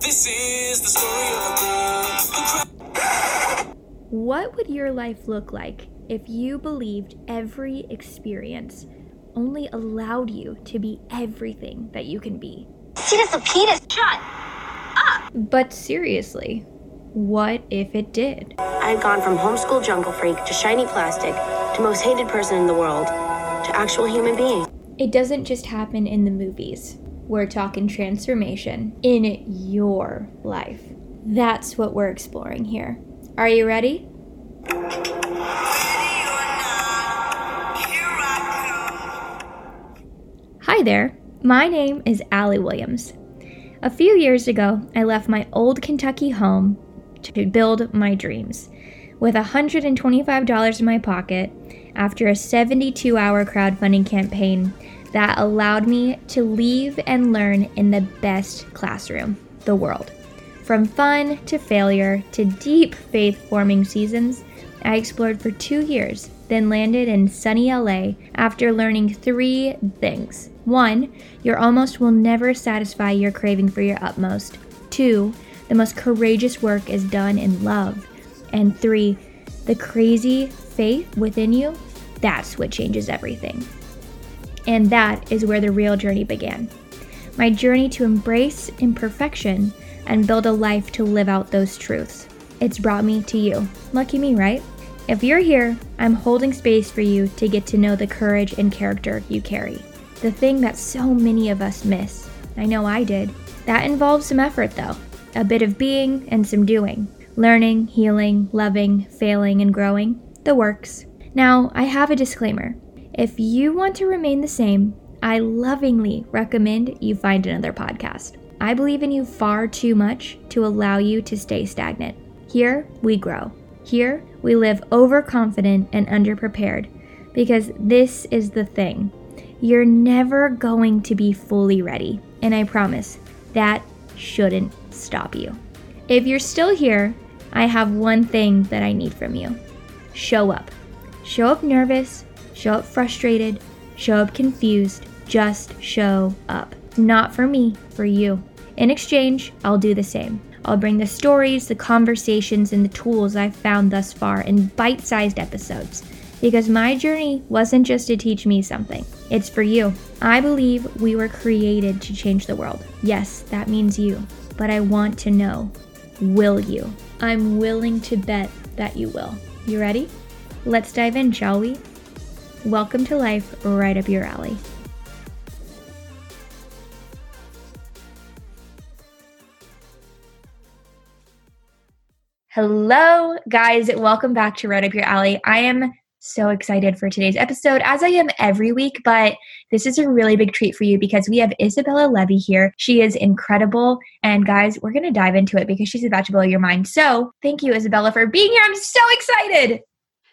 This is the story of a girl. What would your life look like if you believed every experience only allowed you to be everything that you can be? See this penis. Shut. Ah. But seriously, what if it did? I had gone from homeschool jungle freak to shiny plastic to most hated person in the world to actual human being. It doesn't just happen in the movies. We're talking transformation in your life. That's what we're exploring here. Are you ready? Hi there. My name is Allie Williams. A few years ago, I left my old Kentucky home to build my dreams. With $125 in my pocket, after a 72 hour crowdfunding campaign that allowed me to leave and learn in the best classroom, the world. From fun to failure to deep faith forming seasons, I explored for two years, then landed in sunny LA after learning three things. One, your almost will never satisfy your craving for your utmost. Two, the most courageous work is done in love. And three, the crazy faith within you, that's what changes everything. And that is where the real journey began. My journey to embrace imperfection and build a life to live out those truths. It's brought me to you. Lucky me, right? If you're here, I'm holding space for you to get to know the courage and character you carry. The thing that so many of us miss. I know I did. That involves some effort, though a bit of being and some doing. Learning, healing, loving, failing, and growing. The works. Now, I have a disclaimer. If you want to remain the same, I lovingly recommend you find another podcast. I believe in you far too much to allow you to stay stagnant. Here, we grow. Here, we live overconfident and underprepared because this is the thing. You're never going to be fully ready, and I promise that shouldn't stop you. If you're still here, I have one thing that I need from you show up. Show up nervous, show up frustrated, show up confused, just show up. Not for me, for you. In exchange, I'll do the same. I'll bring the stories, the conversations, and the tools I've found thus far in bite sized episodes. Because my journey wasn't just to teach me something, it's for you. I believe we were created to change the world. Yes, that means you. But I want to know will you? I'm willing to bet that you will. You ready? Let's dive in, shall we? Welcome to life right up your alley. Hello, guys. Welcome back to Right Up Your Alley. I am so excited for today's episode, as I am every week, but this is a really big treat for you because we have Izabella Levey here. She is incredible. And guys, we're going to dive into it because she's about to blow your mind. So thank you, Izabella, for being here. I'm so excited.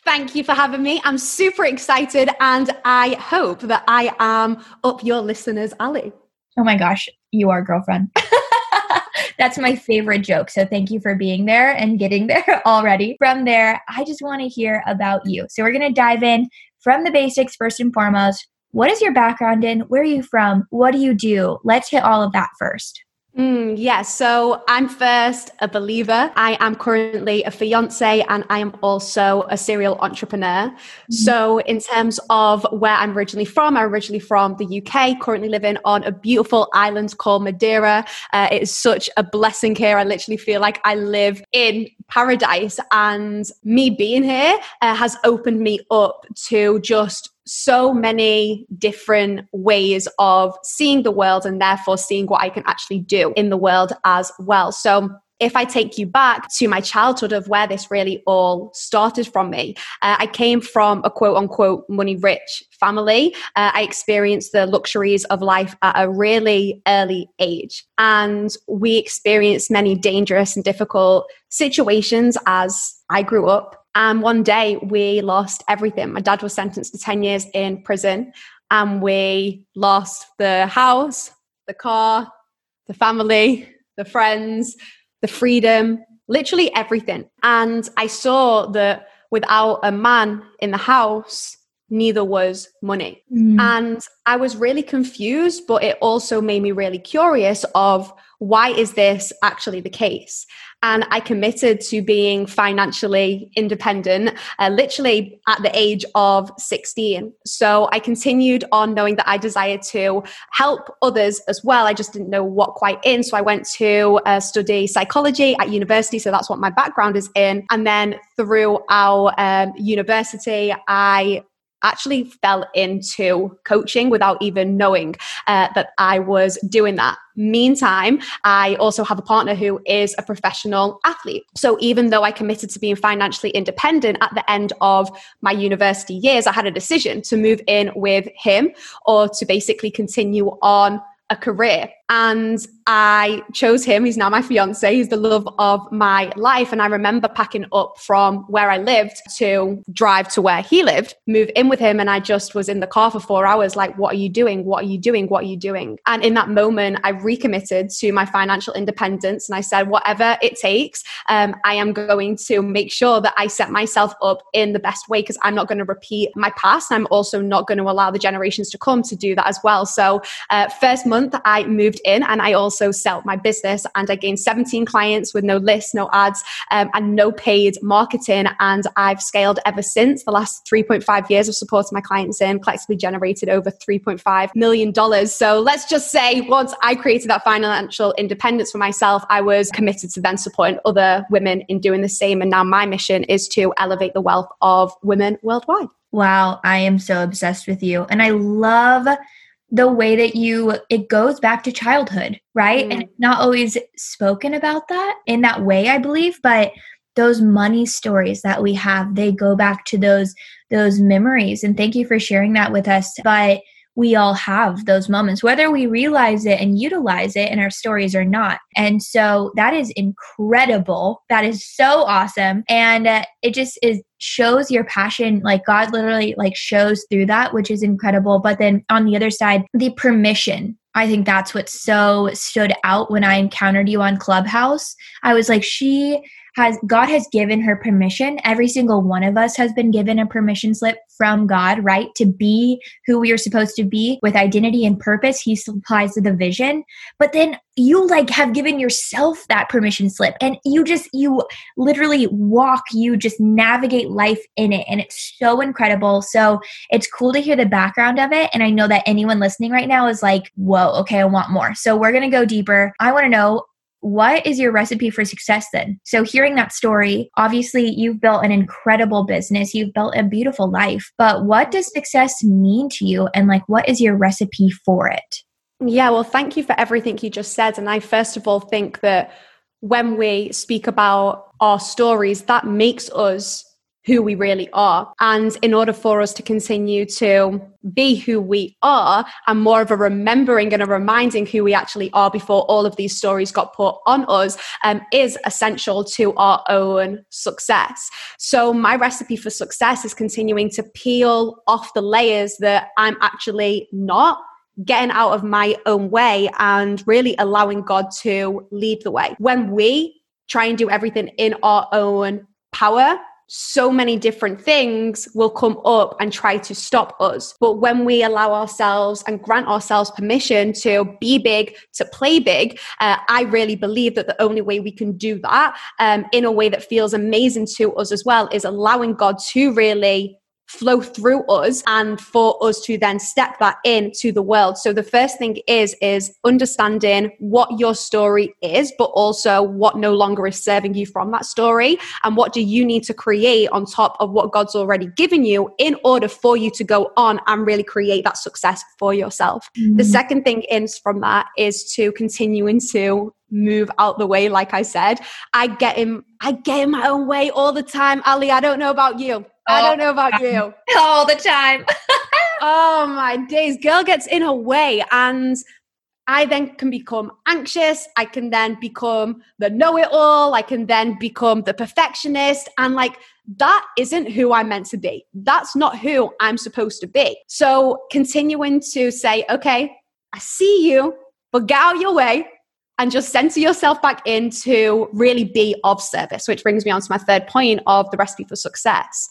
Thank you for having me. I'm super excited and I hope that I am up your listeners' alley. Oh my gosh, you are girlfriend. That's my favorite joke. So thank you for being there and getting there already. From there, I just want to hear about you. So we're going to dive in from the basics first and foremost. What is your background in? Where are you from? What do you do? Let's hit all of that first. Mm, yes. Yeah, so I'm first a believer. I am currently a fiance and I am also a serial entrepreneur. Mm-hmm. So, in terms of where I'm originally from, I'm originally from the UK, currently living on a beautiful island called Madeira. Uh, it is such a blessing here. I literally feel like I live in paradise, and me being here uh, has opened me up to just so many different ways of seeing the world and therefore seeing what I can actually do in the world as well. So, if I take you back to my childhood of where this really all started from me, uh, I came from a quote unquote money rich family. Uh, I experienced the luxuries of life at a really early age. And we experienced many dangerous and difficult situations as I grew up and one day we lost everything. My dad was sentenced to 10 years in prison, and we lost the house, the car, the family, the friends, the freedom, literally everything. And I saw that without a man in the house, neither was money. Mm. And I was really confused, but it also made me really curious of why is this actually the case? And I committed to being financially independent, uh, literally at the age of 16. So I continued on knowing that I desired to help others as well. I just didn't know what quite in. So I went to uh, study psychology at university. So that's what my background is in. And then through our um, university, I actually fell into coaching without even knowing uh, that I was doing that. Meantime, I also have a partner who is a professional athlete. So even though I committed to being financially independent at the end of my university years, I had a decision to move in with him or to basically continue on a career. And I chose him. He's now my fiance. He's the love of my life. And I remember packing up from where I lived to drive to where he lived, move in with him. And I just was in the car for four hours, like, what are you doing? What are you doing? What are you doing? And in that moment, I recommitted to my financial independence. And I said, whatever it takes, um, I am going to make sure that I set myself up in the best way because I'm not going to repeat my past. I'm also not going to allow the generations to come to do that as well. So, uh, first month, I moved in and I also sell my business and I gained 17 clients with no lists, no ads, um, and no paid marketing. And I've scaled ever since. The last 3.5 years of supporting my clients in collectively generated over $3.5 million. So let's just say once I created that financial independence for myself, I was committed to then supporting other women in doing the same. And now my mission is to elevate the wealth of women worldwide. Wow, I am so obsessed with you. And I love the way that you it goes back to childhood right? Mm. and it's not always spoken about that in that way i believe but those money stories that we have they go back to those those memories. And thank you for sharing that with us. But we all have those moments whether we realize it and utilize it in our stories or not. And so that is incredible. That is so awesome. And uh, it just is shows your passion like god literally like shows through that which is incredible. But then on the other side the permission. I think that's what so stood out when i encountered you on clubhouse. I was like she has god has given her permission. Every single one of us has been given a permission slip from god right to be who we are supposed to be with identity and purpose. He supplies the vision. But then you like have given yourself that permission slip and you just you literally walk you just navigate life in it and it's so incredible. So it's cool to hear the background of it and i know that anyone listening right now is like whoa okay i want more. So we're going to go deeper. I want to know what is your recipe for success then so hearing that story obviously you've built an incredible business you've built a beautiful life but what does success mean to you and like what is your recipe for it Yeah, well, thank you for everything you just said. And I first of all think that when we speak about our stories, that makes us who we really are. And in order for us to continue to be who we are and more of a remembering and a reminding who we actually are before all of these stories got put on us um, is essential to our own success. So, my recipe for success is continuing to peel off the layers that I'm actually not getting out of my own way and really allowing God to lead the way. When we try and do everything in our own power, so many different things will come up and try to stop us. But when we allow ourselves and grant ourselves permission to be big, to play big, uh, I really believe that the only way we can do that um, in a way that feels amazing to us as well is allowing God to really flow through us and for us to then step that into the world. So the first thing is is understanding what your story is but also what no longer is serving you from that story. And what do you need to create on top of what god's already given you in order for you to go on and really create that success for yourself? Mm-hmm. The second thing is from that is to continuing to move out the way like i said. I get in i get in my own way all the time Allie. I don't know about you I don't know about you. all the time Oh my days. Girl gets in her way and I then can become anxious. I can then become the know it all. I can then become the perfectionist. And like, that isn't who I'm meant to be. That's not who I'm supposed to be. So continuing to say, okay, I see you, but get out your way and just center yourself back in to really be of service, which brings me on to my third point of the recipe for success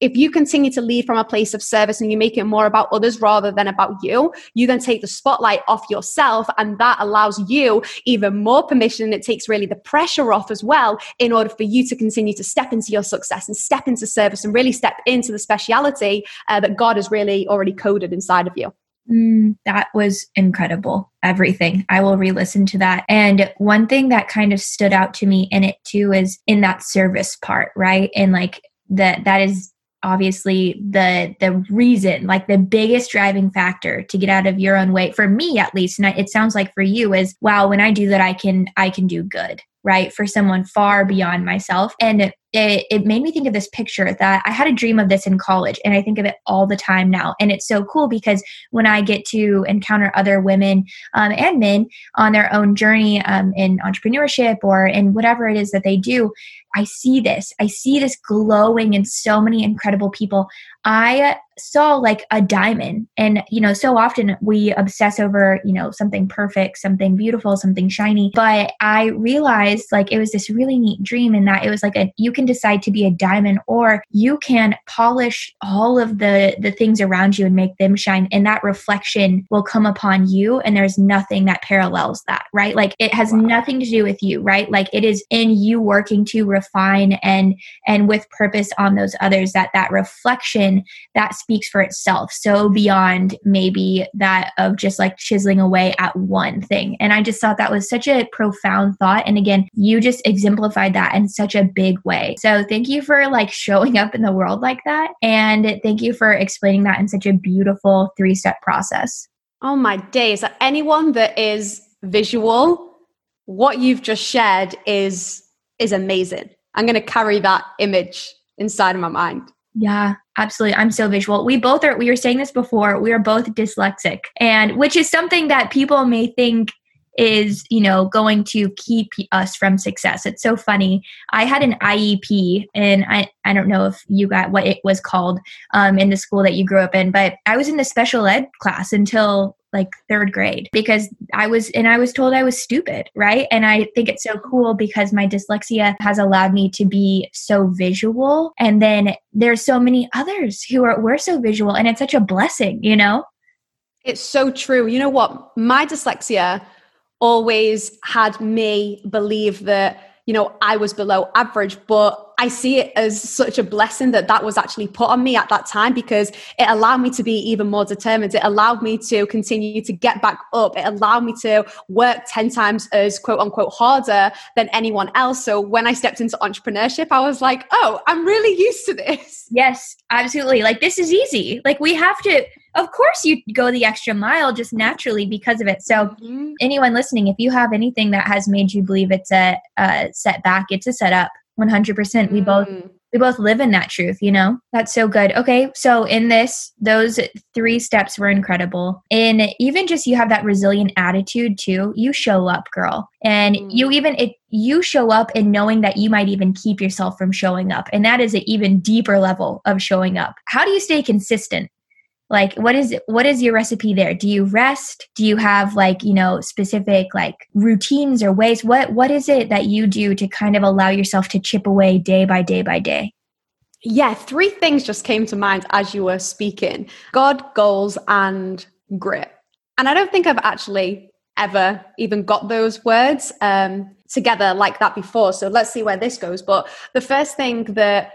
if you continue to lead from a place of service and you make it more about others rather than about you, you then take the spotlight off yourself and that allows you even more permission. It takes really the pressure off as well in order for you to continue to step into your success and step into service and really step into the speciality uh, that God has really already coded inside of you. Mm, that was incredible. Everything. I will re listen to that. And one thing that kind of stood out to me in it too is in that service part, right? And like that, that is obviously the the reason like the biggest driving factor to get out of your own way for me at least and it sounds like for you is wow when i do that i can i can do good right for someone far beyond myself and it, it made me think of this picture that I had a dream of this in college, and I think of it all the time now. And it's so cool because when I get to encounter other women um, and men on their own journey um, in entrepreneurship or in whatever it is that they do, I see this. I see this glowing in so many incredible people. I saw like a diamond. And, you know, so often we obsess over, you know, something perfect, something beautiful, something shiny. But I realized like it was this really neat dream in that it was like a, you can decide to be a diamond or you can polish all of the, the things around you and make them shine. And that reflection will come upon you. And there's nothing that parallels that, right? Like it has wow. nothing to do with you, right? Like it is in you working to refine and, and with purpose on those others that that reflection that speaks for itself so beyond maybe that of just like chiseling away at one thing. And i just thought that was such a profound thought and again you just exemplified that in such a big way. So thank you for like showing up in the world like that and thank you for explaining that in such a beautiful three step process. Oh my days. Anyone that is visual what you've just shared is is amazing. I'm going to carry that image inside of my mind yeah, absolutely. I'm so visual. We both are, we were saying this before, we are both dyslexic, and which is something that people may think is, you know, going to keep us from success. It's so funny. I had an IEP, and I, I don't know if you got what it was called um, in the school that you grew up in, but I was in the special ed class until like third grade because I was, and I was told I was stupid, right? And I think it's so cool because my dyslexia has allowed me to be so visual. And then there's so many others who are, we're so visual, and it's such a blessing, you know? It's so true. You know what? My dyslexia always had me believe that you know, I was below average, but I see it as such a blessing that that was actually put on me at that time because it allowed me to be even more determined. It allowed me to continue to get back up. It allowed me to work 10 times as quote unquote harder than anyone else. So when I stepped into entrepreneurship, I was like, oh, I'm really used to this. Yes, absolutely. Like this is easy. Like we have to, of course you go the extra mile just naturally because of it. So mm-hmm. anyone listening if you have anything that has made you believe it's a, a setback it's a setup. 100% mm-hmm. we both mm. we both live in that truth you know? That's so good. Okay so in this those three steps were incredible. And even just you have that resilient attitude too you show up girl. And mm. you even it you show up and knowing that you might even keep yourself from showing up. And that is an even deeper level of showing up. How do you stay consistent like what is what is your recipe there? Do you rest? Do you have like you know specific like routines or ways? What what is it that you do to kind of allow yourself to chip away day by day by day? Yeah three things just came to mind as you were speaking. God goals and grit. And i don't think i've actually ever even got those words um, together like that before. So let's see where this goes. But the first thing that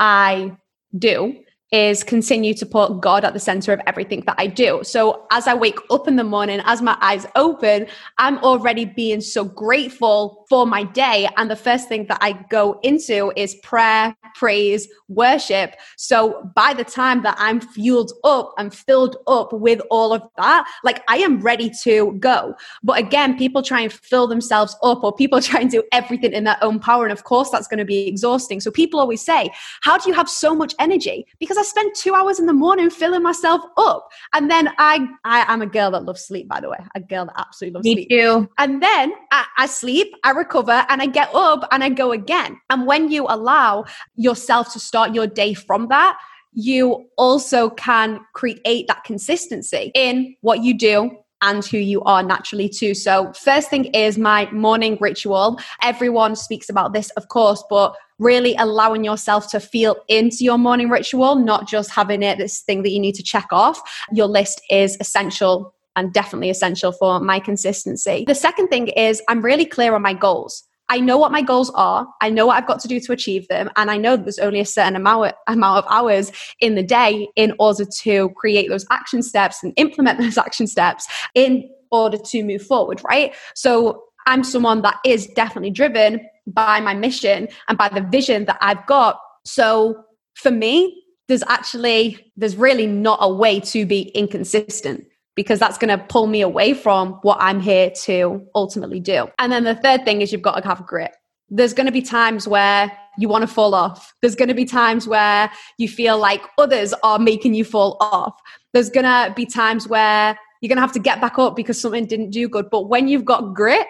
i do is continue to put God at the center of everything that I do. So as I wake up in the morning, as my eyes open, I'm already being so grateful for my day. And the first thing that I go into is prayer, praise, worship. So by the time that I'm fueled up and filled up with all of that, like I am ready to go. But again, people try and fill themselves up or people try and do everything in their own power. And of course, that's going to be exhausting. So people always say, How do you have so much energy? Because I spend two hours in the morning filling myself up. And then I, I am a girl that loves sleep, by the way, a girl that absolutely loves Me sleep. too. And then I, I sleep, I recover, and I get up and I go again. And when you allow yourself to start your day from that, you also can create that consistency in what you do and who you are naturally too. So, first thing is my morning ritual. Everyone speaks about this, of course, but really allowing yourself to feel into your morning ritual, not just having it this thing that you need to check off. Your list is essential and definitely essential for my consistency. The second thing is I'm really clear on my goals. I know what my goals are. I know what I've got to do to achieve them. And I know that there's only a certain amount, amount of hours in the day in order to create those action steps and implement those action steps in order to move forward, right? So I'm someone that is definitely driven by my mission and by the vision that I've got. So for me, there's actually, there's really not a way to be inconsistent because that's going to pull me away from what I'm here to ultimately do. And then the third thing is you've got to have grit. There's going to be times where you want to fall off. There's going to be times where you feel like others are making you fall off. There's going to be times where you're going to have to get back up because something didn't do good. But when you've got grit,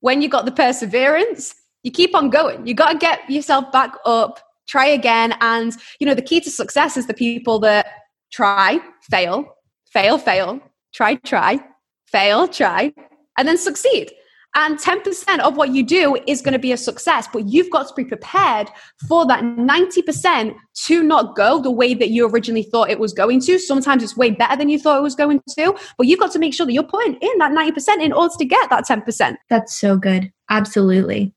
when you've got the perseverance, you keep on going. You got to get yourself back up, try again. And, you know, the key to success is the people that try, fail, fail, fail, try, try, fail, try, and then succeed. And 10% of what you do is going to be a success, but you've got to be prepared for that 90% to not go the way that you originally thought it was going to. Sometimes it's way better than you thought it was going to, but you've got to make sure that you're putting in that 90% in order to get that 10%. That's so good. Absolutely.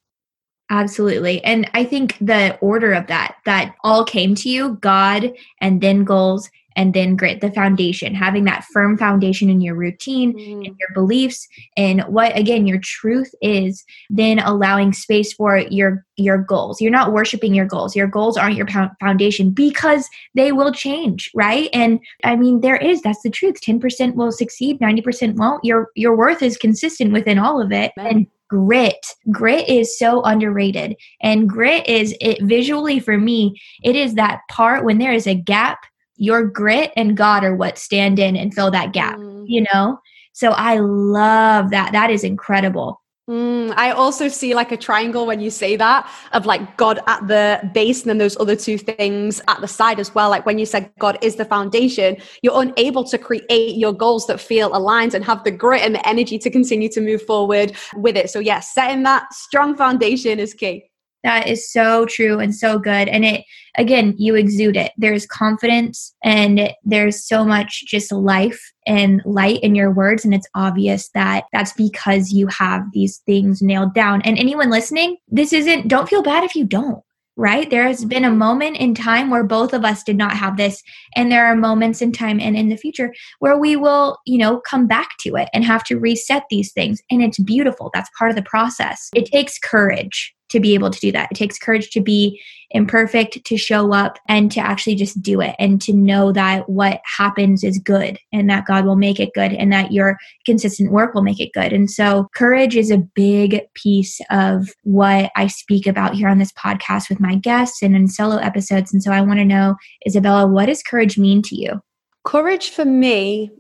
Absolutely. And I think the order of that, that all came to you, God, and then goals, and then grit the foundation having that firm foundation in your routine mm. in your beliefs and what again your truth is then allowing space for your your goals. You're not worshiping your goals. Your goals aren't your foundation because they will change right? And i mean there is that's the truth. 10% will succeed 90% won't. Your your worth is consistent within all of it. And grit grit is so underrated. And grit is it visually for me it is that part when there is a gap your grit and God are what stand in and fill that gap, mm. you know? So I love that. That is incredible. Mm, I also see like a triangle when you say that of like God at the base and then those other two things at the side as well. Like when you said God is the foundation, you're unable to create your goals that feel aligned and have the grit and the energy to continue to move forward with it. So, yes, yeah, setting that strong foundation is key. That is so true and so good. And it, again, you exude it. There's confidence and there's so much just life and light in your words. And it's obvious that that's because you have these things nailed down. And anyone listening, this isn't, don't feel bad if you don't right? There has been a moment in time where both of us did not have this. And there are moments in time and in the future where we will, you know, come back to it and have to reset these things. And it's beautiful. That's part of the process. It takes courage to be able to do that. It takes courage to be imperfect, to show up, and to actually just do it and to know that what happens is good and that God will make it good and that your consistent work will make it good. And so, courage is a big piece of what I speak about here on this podcast with my guests and in solo episodes. And so, I want to know, Izabella, what does courage mean to you? Courage for me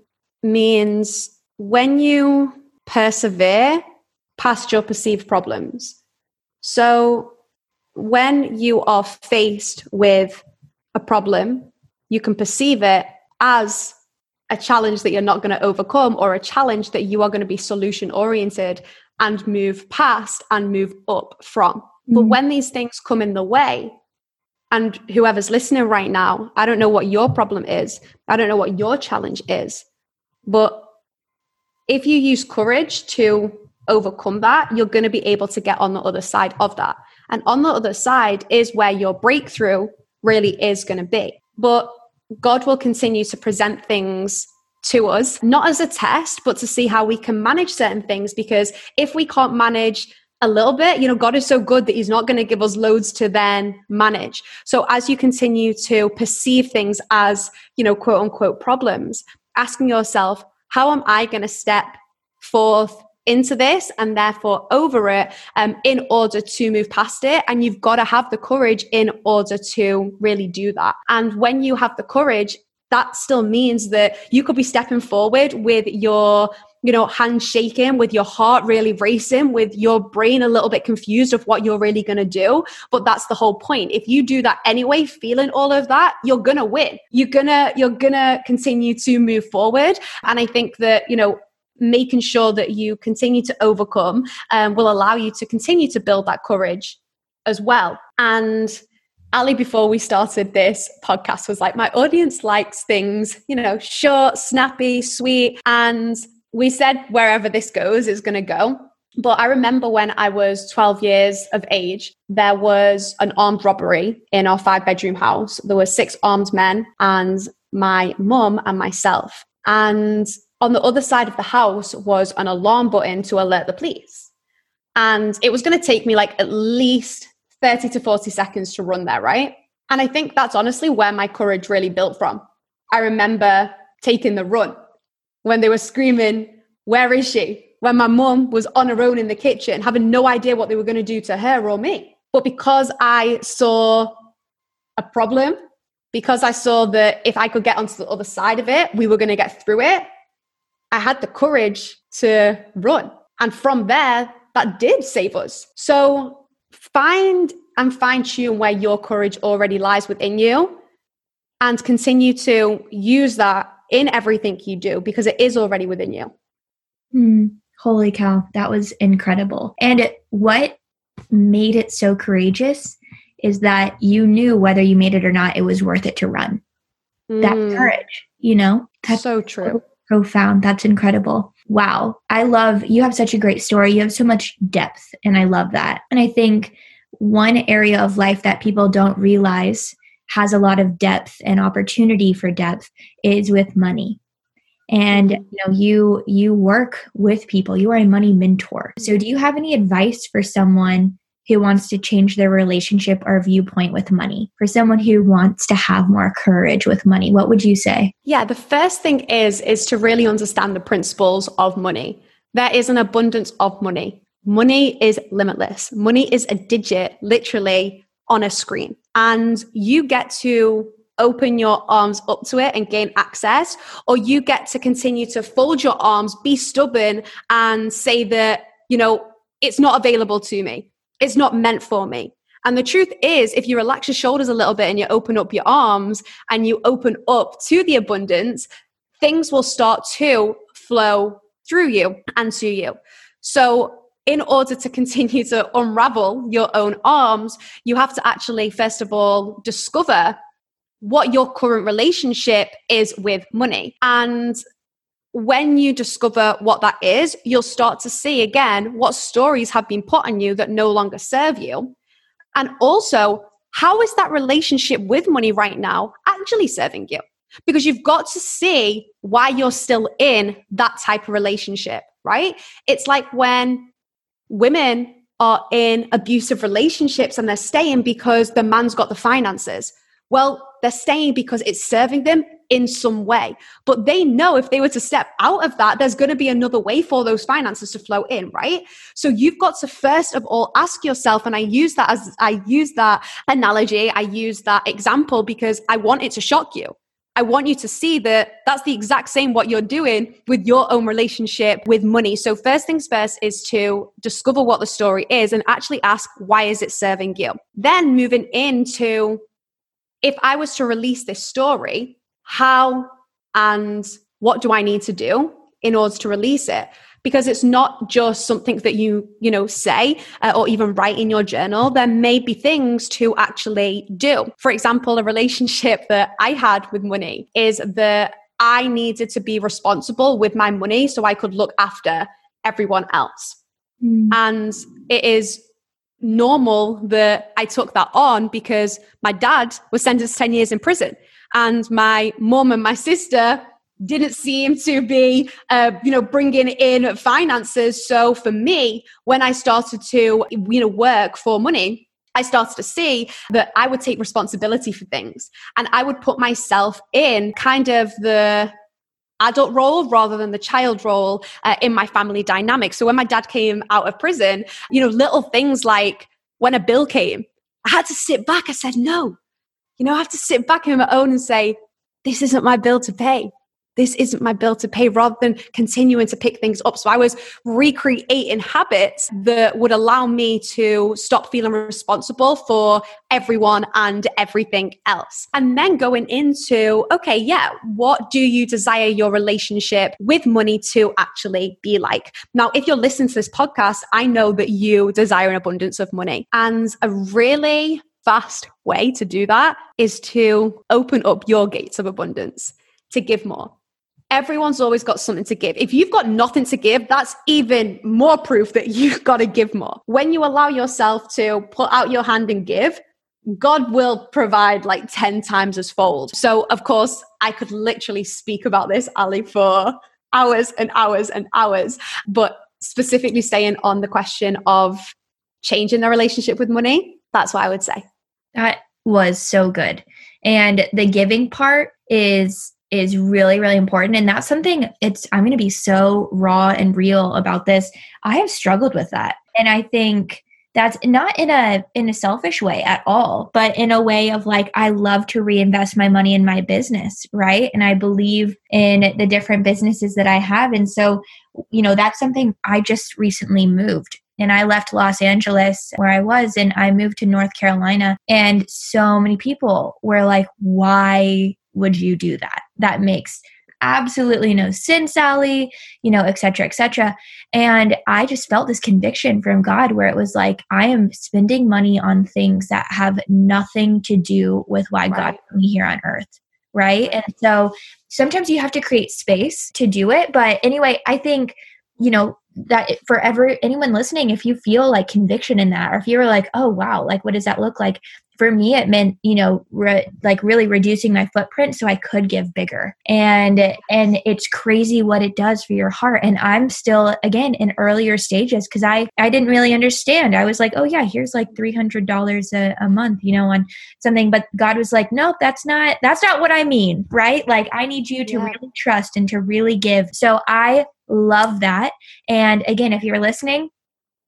means when you persevere past your perceived problems. So when you are faced with a problem, you can perceive it as a challenge that you're not going to overcome or a challenge that you are going to be solution oriented and move past and move up from. Mm-hmm. But when these things come in the way, and whoever's listening right now, I don't know what your problem is. I don't know what your challenge is. But if you use courage to overcome that, you're going to be able to get on the other side of that. And on the other side is where your breakthrough really is going to be. But God will continue to present things to us, not as a test, but to see how we can manage certain things. Because if we can't manage a little bit, you know, God is so good that He's not going to give us loads to then manage. So as you continue to perceive things as, you know, quote unquote problems, asking yourself, how am I going to step forth into this and therefore over it um, in order to move past it. And you've got to have the courage in order to really do that. And when you have the courage, that still means that you could be stepping forward with your you know, hands shaking, with your heart really racing, with your brain a little bit confused of what you're really going to do. But that's the whole point. If you do that anyway, feeling all of that, you're going to win. You're going to, you're going to continue to move forward. And I think that, you know, making sure that you continue to overcome um, will allow you to continue to build that courage as well. And Allie, before we started this podcast, was like, my audience likes things, you know, short, snappy, sweet. And we said wherever this goes is going to go. But I remember when I was 12 years of age, there was an armed robbery in our five bedroom house. There were six armed men and my mum and myself. And on the other side of the house was an alarm button to alert the police. And it was going to take me like at least 30 to 40 seconds to run there, right? And I think that's honestly where my courage really built from. I remember taking the run when they were screaming, Where is she? When my mum was on her own in the kitchen, having no idea what they were going to do to her or me. But because I saw a problem, because I saw that if I could get onto the other side of it, we were going to get through it, I had the courage to run. And from there, that did save us. So find and fine tune where your courage already lies within you and continue to use that in everything you do because it is already within you. Hmm. Holy cow, that was incredible. And what made it so courageous is that you knew whether you made it or not, it was worth it to run. Mm. That courage, you know? That's so true. So profound. That's incredible. Wow. I love you have such a great story. You have so much depth, and I love that. And I think one area of life that people don't realize has a lot of depth and opportunity for depth is with money and mm-hmm. you know you you work with people you are a money mentor so do you have any advice for someone who wants to change their relationship or viewpoint with money. For someone who wants to have more courage with money what would you say? Yeah the first thing is is to really understand the principles of money. There is an abundance of money. Money is limitless. Money is a digit literally on a screen. And you get to open your arms up to it and gain access, or you get to continue to fold your arms, be stubborn, and say that, you know, it's not available to me. It's not meant for me. And the truth is, if you relax your shoulders a little bit and you open up your arms and you open up to the abundance, things will start to flow through you and to you. So, in order to continue to unravel your own arms, you have to actually, first of all, discover what your current relationship is with money. And when you discover what that is, you'll start to see again what stories have been put on you that no longer serve you. And also, how is that relationship with money right now actually serving you? Because you've got to see why you're still in that type of relationship, right? It's like when women are in abusive relationships and they're staying because the man's got the finances. Well, they're staying because it's serving them in some way. But they know if they were to step out of that, there's going to be another way for those finances to flow in, right? So you've got to first of all ask yourself, and I use that as I use that analogy, I use that example because I want it to shock you. I want you to see that that's the exact same what you're doing with your own relationship with money. So first things first is to discover what the story is and actually ask why is it serving you. Then moving into if I was to release this story, how and what do I need to do in order to release it? Because it's not just something that you, you know, say uh, or even write in your journal. There may be things to actually do. For example, a relationship that I had with money is that I needed to be responsible with my money so I could look after everyone else. Mm. And it is normal that I took that on because my dad was sentenced to 10 years in prison. And my mom and my sister didn't seem to be uh, you know bringing in finances. So for me when i started to you know work for money I started to see that I would take responsibility for things. And I would put myself in kind of the adult role rather than the child role uh, in my family dynamic. So when my dad came out of prison, you know, little things like when a bill came, I had to sit back. I said, no, you know, I have to sit back in my own and say, this isn't my bill to pay. This isn't my bill to pay rather than continuing to pick things up. So I was recreating habits that would allow me to stop feeling responsible for everyone and everything else. And then going into, okay, yeah, what do you desire your relationship with money to actually be like? Now, if you're listening to this podcast, I know that you desire an abundance of money. And a really fast way to do that is to open up your gates of abundance, to give more. Everyone's always got something to give. If you've got nothing to give, that's even more proof that you've got to give more. When you allow yourself to put out your hand and give, God will provide like 10 times as fold. So, of course, I could literally speak about this, Allie, for hours and hours and hours. But specifically staying on the question of changing the relationship with money, that's what I would say. That was so good. And the giving part is is really really important. And that's something it's i'm going to be so raw and real about this. I have struggled with that. And i think that's not in a in a selfish way at all but in a way of like i love to reinvest my money in my business right? And i believe in the different businesses that i have. And so you know that's something i just recently moved and I left Los Angeles where I was and I moved to North Carolina. And so many people were like, why would you do that? That makes absolutely no sense, Sally, you know, et cetera, et cetera. And I just felt this conviction from God where it was like, I am spending money on things that have nothing to do with why right. God put me here on earth. Right. And so sometimes you have to create space to do it. But anyway, I think, you know, that for ever anyone listening if you feel like conviction in that or if you're like oh wow like what does that look like for me it meant you know re- like really reducing my footprint so i could give bigger. And and it's crazy what it does for your heart. And i'm still again in earlier stages because i i didn't really understand. I was like oh yeah here's like $300 a, a month you know on something. But god was like nope that's not that's not what i mean right? Like i need you to yeah. really trust and to really give. So i love that. And again if you're listening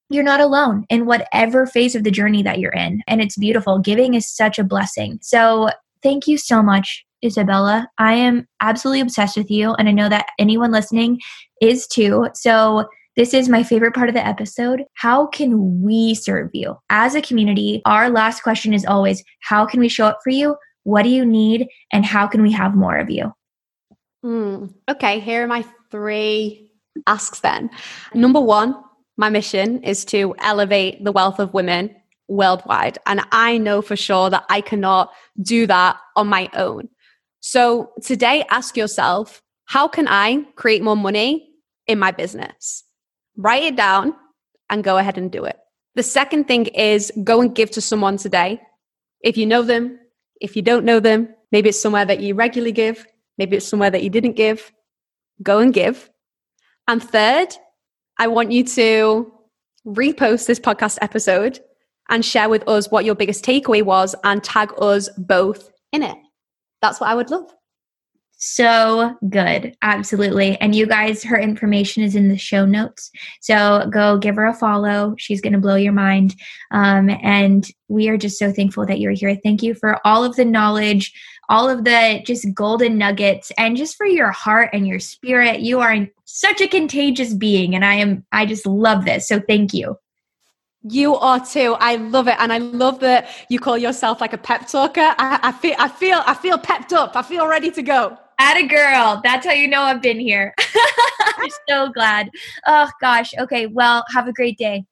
you're not alone in whatever phase of the journey that you're in. And it's beautiful. Giving is such a blessing. So thank you so much, Izabella. I am absolutely obsessed with you. And I know that anyone listening is too. So this is my favorite part of the episode. How can we serve you as a community? Our last question is always how can we show up for you? What do you need? And how can we have more of you? Mm, okay, here are my three asks then. Number one, my mission is to elevate the wealth of women worldwide. And I know for sure that I cannot do that on my own. So today, ask yourself how can I create more money in my business? Write it down and go ahead and do it. The second thing is go and give to someone today. If you know them, if you don't know them, maybe it's somewhere that you regularly give, maybe it's somewhere that you didn't give, go and give. And third, I want you to repost this podcast episode and share with us what your biggest takeaway was and tag us both in it. That's what I would love. So good. Absolutely. And you guys, her information is in the show notes. So go give her a follow. She's going to blow your mind. Um, and we are just so thankful that you're here. Thank you for all of the knowledge, all of the just golden nuggets, and just for your heart and your spirit. You are such a contagious being. And I am, I just love this. So thank you. You are too. I love it, and I love that you call yourself like a pep talker. I, I feel, I feel, I feel pepped up. I feel ready to go. At a girl. That's how you know I've been here. I'm so glad. Oh gosh. Okay. Well, have a great day.